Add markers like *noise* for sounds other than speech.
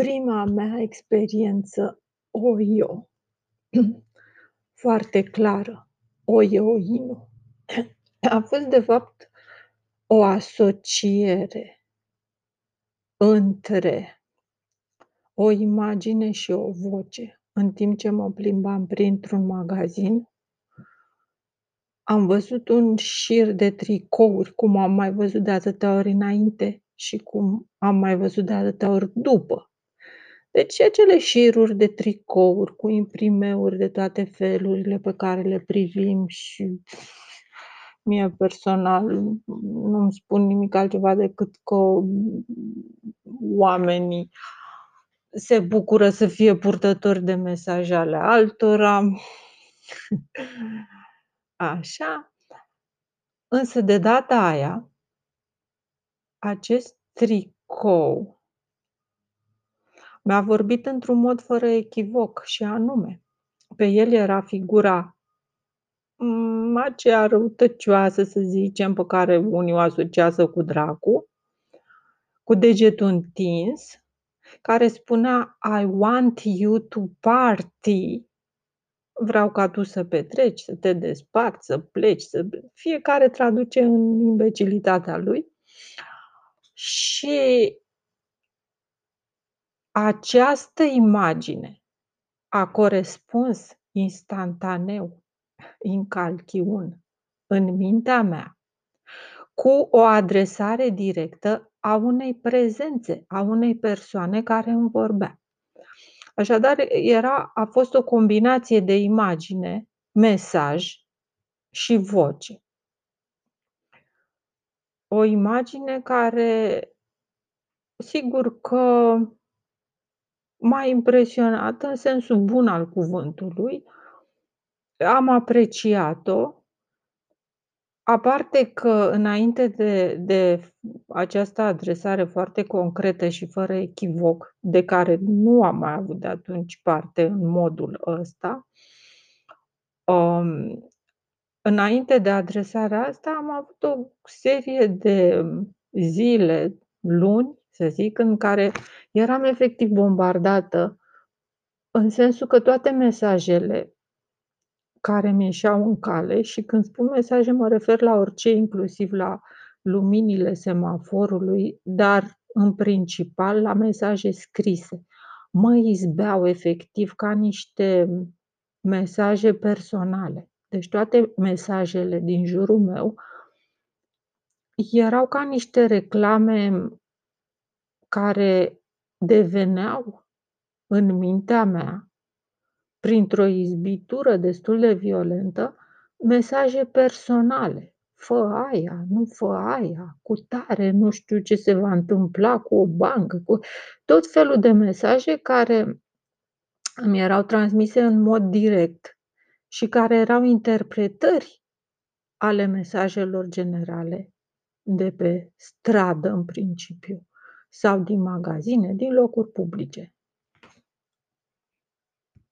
Prima mea experiență OIO, *clears throat* foarte clară, OIO-INO, *clears throat* a fost de fapt o asociere între o imagine și o voce. În timp ce mă plimbam printr-un magazin am văzut un șir de tricouri, cum am mai văzut de atâtea ori înainte și cum am mai văzut de atâtea ori după. Deci acele șiruri de tricouri cu imprimeuri de toate felurile pe care le privim și mie personal nu-mi spun nimic altceva decât că oamenii se bucură să fie purtători de mesaje ale altora. *laughs* Așa. Însă de data aia, acest tricou mi-a vorbit într-un mod fără echivoc și anume, pe el era figura mm, aceea răutăcioasă, să zicem, pe care unii o asociază cu dracu, cu degetul întins, care spunea I want you to party vreau ca tu să petreci, să te desparți, să pleci, să... fiecare traduce în imbecilitatea lui. Și această imagine a corespuns instantaneu, în calchiun, în mintea mea, cu o adresare directă a unei prezențe, a unei persoane care îmi vorbea. Așadar, era, a fost o combinație de imagine, mesaj și voce. O imagine care, sigur că m-a impresionat în sensul bun al cuvântului, am apreciat-o. Aparte că înainte de de această adresare foarte concretă și fără echivoc, de care nu am mai avut de atunci parte în modul ăsta, um, înainte de adresarea asta am avut o serie de zile, luni, să zic, în care eram efectiv bombardată, în sensul că toate mesajele care mi ieșeau în cale și când spun mesaje mă refer la orice, inclusiv la luminile semaforului, dar în principal la mesaje scrise. Mă izbeau efectiv ca niște mesaje personale. Deci toate mesajele din jurul meu erau ca niște reclame care deveneau în mintea mea printr-o izbitură destul de violentă, mesaje personale. Fă aia, nu fă aia, cu tare, nu știu ce se va întâmpla cu o bancă, cu tot felul de mesaje care mi erau transmise în mod direct și care erau interpretări ale mesajelor generale de pe stradă în principiu sau din magazine, din locuri publice.